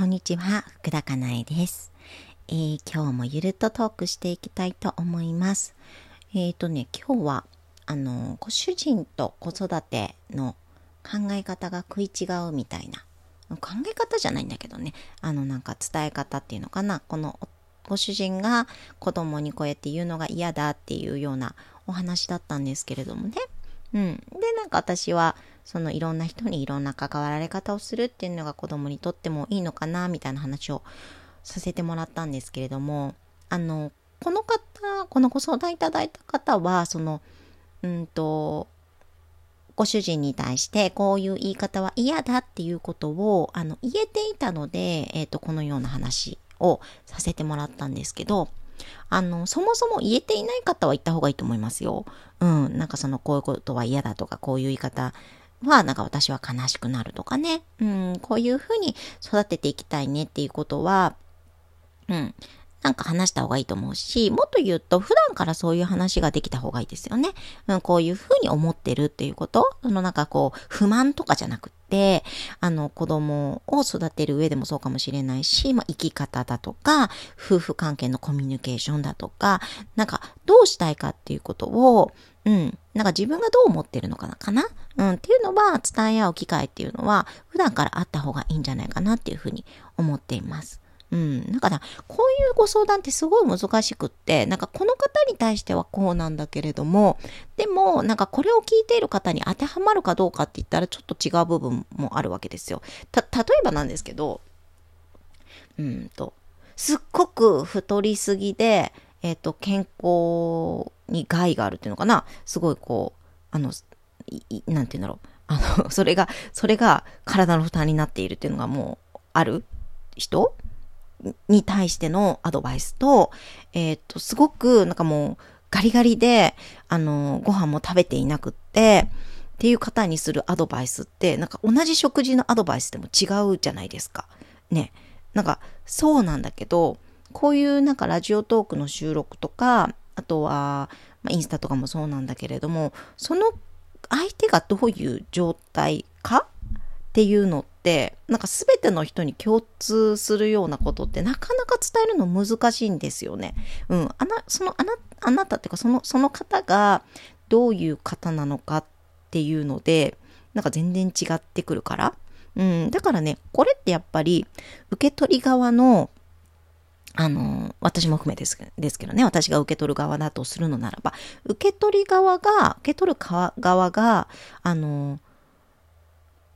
こんにちは、福田かなえです、えー、今日もゆるっとトークしていきたいと思います。えっ、ー、とね、今日は、あの、ご主人と子育ての考え方が食い違うみたいな、考え方じゃないんだけどね、あの、なんか伝え方っていうのかな、このご主人が子供にこうやって言うのが嫌だっていうようなお話だったんですけれどもね。うん。で、なんか私は、そのいろんな人にいろんな関わられ方をするっていうのが子供にとってもいいのかな、みたいな話をさせてもらったんですけれども、あの、この方、このご相談いただいた方は、その、うんと、ご主人に対してこういう言い方は嫌だっていうことをあの言えていたので、えっ、ー、と、このような話をさせてもらったんですけど、あの、そもそも言えていない方は言った方がいいと思いますよ。うん。なんかその、こういうことは嫌だとか、こういう言い方は、なんか私は悲しくなるとかね。うん。こういうふうに育てていきたいねっていうことは、うん。なんか話した方がいいと思うし、もっと言うと普段からそういう話ができた方がいいですよね。うん、こういうふうに思ってるっていうこと。そのなんかこう、不満とかじゃなくて、あの子供を育てる上でもそうかもしれないし、まあ生き方だとか、夫婦関係のコミュニケーションだとか、なんかどうしたいかっていうことを、うん。なんか自分がどう思ってるのかなかなうん。っていうのは伝え合う機会っていうのは普段からあった方がいいんじゃないかなっていうふうに思っています。うん。だから、こういうご相談ってすごい難しくって、なんかこの方に対してはこうなんだけれども、でも、なんかこれを聞いている方に当てはまるかどうかって言ったらちょっと違う部分もあるわけですよ。た、例えばなんですけど、うんと、すっごく太りすぎで、えっ、ー、と、健康に害があるっていうのかな。すごいこう、あの、なんて言うんだろう。あの、それが、それが体の負担になっているっていうのがもうある人に対してのアドバイスと、えっ、と、すごくなんかもうガリガリで、あの、ご飯も食べていなくって、っていう方にするアドバイスって、なんか同じ食事のアドバイスでも違うじゃないですか。ね。なんか、そうなんだけど、こういうなんかラジオトークの収録とか、あとは、まあ、インスタとかもそうなんだけれども、その相手がどういう状態かっていうのって、なんか全ての人に共通するようなことってなかなか伝えるの難しいんですよね。うん。あな、その、あな、あなたっていうか、その、その方がどういう方なのかっていうので、なんか全然違ってくるから。うん。だからね、これってやっぱり、受け取り側の、あの、私も含めですですけどね、私が受け取る側だとするのならば、受け取り側が、受け取る側が、あの、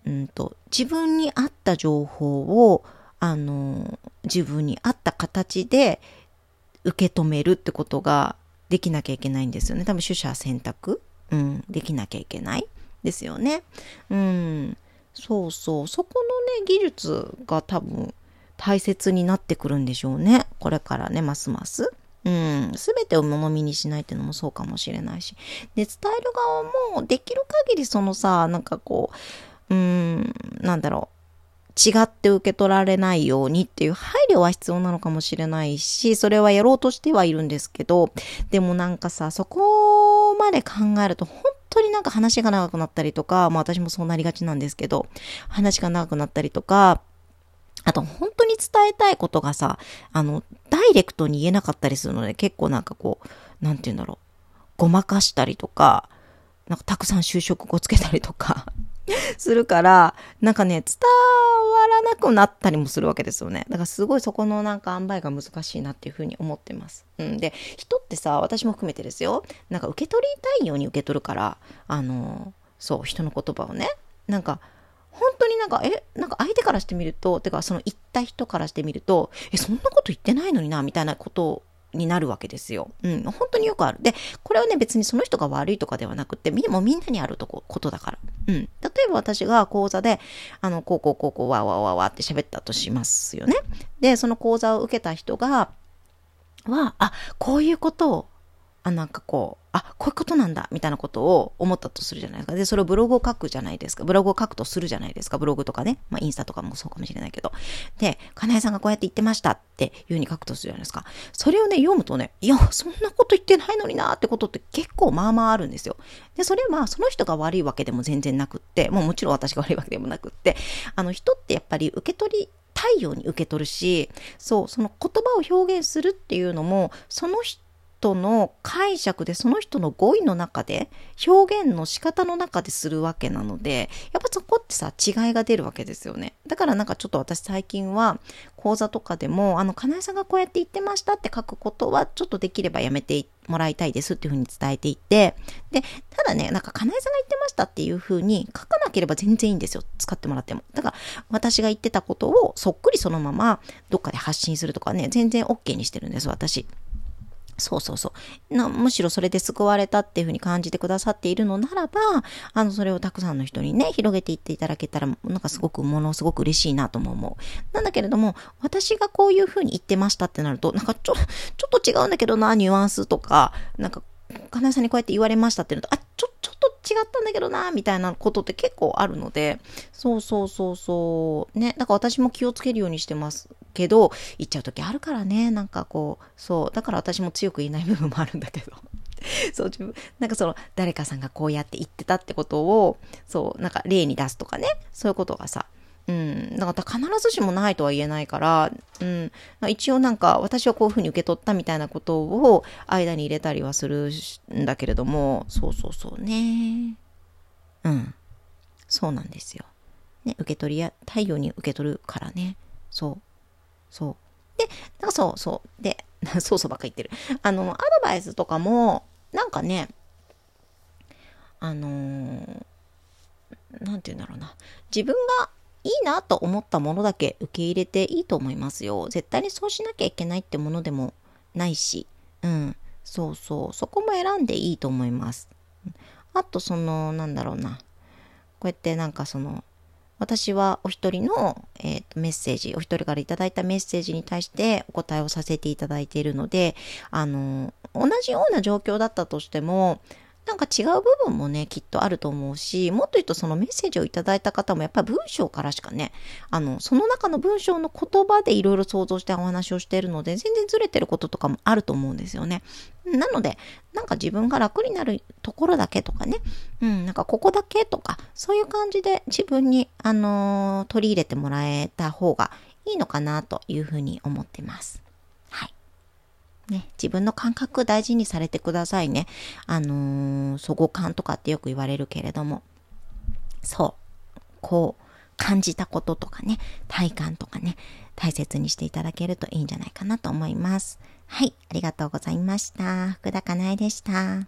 うんと、自分に合った情報を、あの、自分に合った形で受け止めるってことができなきゃいけないんですよね。多分取捨選択、うん、できなきゃいけないですよね。うん、そうそう。そこのね、技術が多分大切になってくるんでしょうね。これからね、ますます。うん、すべてを物見にしないっていうのもそうかもしれないし。で、伝える側もできる限りそのさ、なんかこう、うーん、なんだろう。違って受け取られないようにっていう配慮は必要なのかもしれないし、それはやろうとしてはいるんですけど、でもなんかさ、そこまで考えると本当になんか話が長くなったりとか、まあ私もそうなりがちなんですけど、話が長くなったりとか、あと本当に伝えたいことがさ、あの、ダイレクトに言えなかったりするので、結構なんかこう、なんて言うんだろう、ごまかしたりとか、なんかたくさん就職語つけたりとか するから、なんかね、伝わらなくなったりもするわけですよね。だからすごいそこのなんか塩梅が難しいなっていうふうに思ってます。うん。で、人ってさ、私も含めてですよ。なんか受け取りたいように受け取るから、あの、そう、人の言葉をね。なんか、本当になんか、え、なんか相手からしてみると、てかその言った人からしてみると、え、そんなこと言ってないのにな、みたいなことをになるわけですよ。うん、本当によくある。で、これはね、別にその人が悪いとかではなくて、もみんなにあるとこことだから。うん。例えば私が講座で、あの、こうこうこうこう、わわわわって喋ったとしますよね。で、その講座を受けた人が、は、あ、こういうことをあ、なんかこう、あ、こういうことなんだ、みたいなことを思ったとするじゃないですか。で、それをブログを書くじゃないですか。ブログを書くとするじゃないですか。ブログとかね。まあ、インスタとかもそうかもしれないけど。で、金井さんがこうやって言ってましたっていうふうに書くとするじゃないですか。それをね、読むとね、いや、そんなこと言ってないのになってことって結構まあまああるんですよ。で、それはその人が悪いわけでも全然なくって、もうもちろん私が悪いわけでもなくって、あの人ってやっぱり受け取り太陽に受け取るし、そう、その言葉を表現するっていうのも、その人人の解釈でその人の語彙の中で表現の仕方の中でするわけなのでやっぱそこってさ違いが出るわけですよね。だからなんかちょっと私最近は講座とかでもあの金井さんがこうやって言ってましたって書くことはちょっとできればやめてもらいたいですっていうふうに伝えていてでただねなんか金井さんが言ってましたっていうふうに書かなければ全然いいんですよ。使ってもらっても。だから私が言ってたことをそっくりそのままどっかで発信するとかね全然 OK にしてるんです私。そうそうそうな。むしろそれで救われたっていうふうに感じてくださっているのならば、あの、それをたくさんの人にね、広げていっていただけたら、なんかすごく、ものすごく嬉しいなとも思う。なんだけれども、私がこういうふうに言ってましたってなると、なんかちょ、ちょっと違うんだけどな、ニュアンスとか、なんか、金井さんにこうやって言われましたっていうのと、あ、ちょ、ちょっと違ったんだけどな、みたいなことって結構あるので、そうそうそうそう、ね、だから私も気をつけるようにしてますけど、言っちゃう時あるからね、なんかこう、そう、だから私も強く言えない部分もあるんだけど。そう、自分、なんかその、誰かさんがこうやって言ってたってことを、そう、なんか例に出すとかね、そういうことがさ、うん、だから必ずしもないとは言えないから、うん、一応なんか私はこういうふうに受け取ったみたいなことを間に入れたりはするんだけれども、そうそうそうね。うん。そうなんですよ。ね、受け取りや、太陽に受け取るからね。そう。そう。で、なんかそうそう。で、そうそうばっか言ってる。あの、アドバイスとかも、なんかね、あのー、なんて言うんだろうな。自分がいいなと思ったものだけ受け入れていいと思いますよ。絶対にそうしなきゃいけないってものでもないし、うん、そうそう、そこも選んでいいと思います。あと、その、なんだろうな。こうやってなんかその、私はお一人の、えーと、メッセージ、お一人からいただいたメッセージに対してお答えをさせていただいているので、あの、同じような状況だったとしても、なんか違う部分もね、きっとあると思うし、もっと言うとそのメッセージをいただいた方もやっぱり文章からしかね、あの、その中の文章の言葉でいろいろ想像してお話をしているので、全然ずれてることとかもあると思うんですよね。なので、なんか自分が楽になるところだけとかね、うん、なんかここだけとか、そういう感じで自分に、あのー、取り入れてもらえた方がいいのかなというふうに思ってます。ね、自分の感覚大事にされてくださいね。あのー、相互感とかってよく言われるけれども。そう。こう、感じたこととかね、体感とかね、大切にしていただけるといいんじゃないかなと思います。はい、ありがとうございました。福田かなえでした。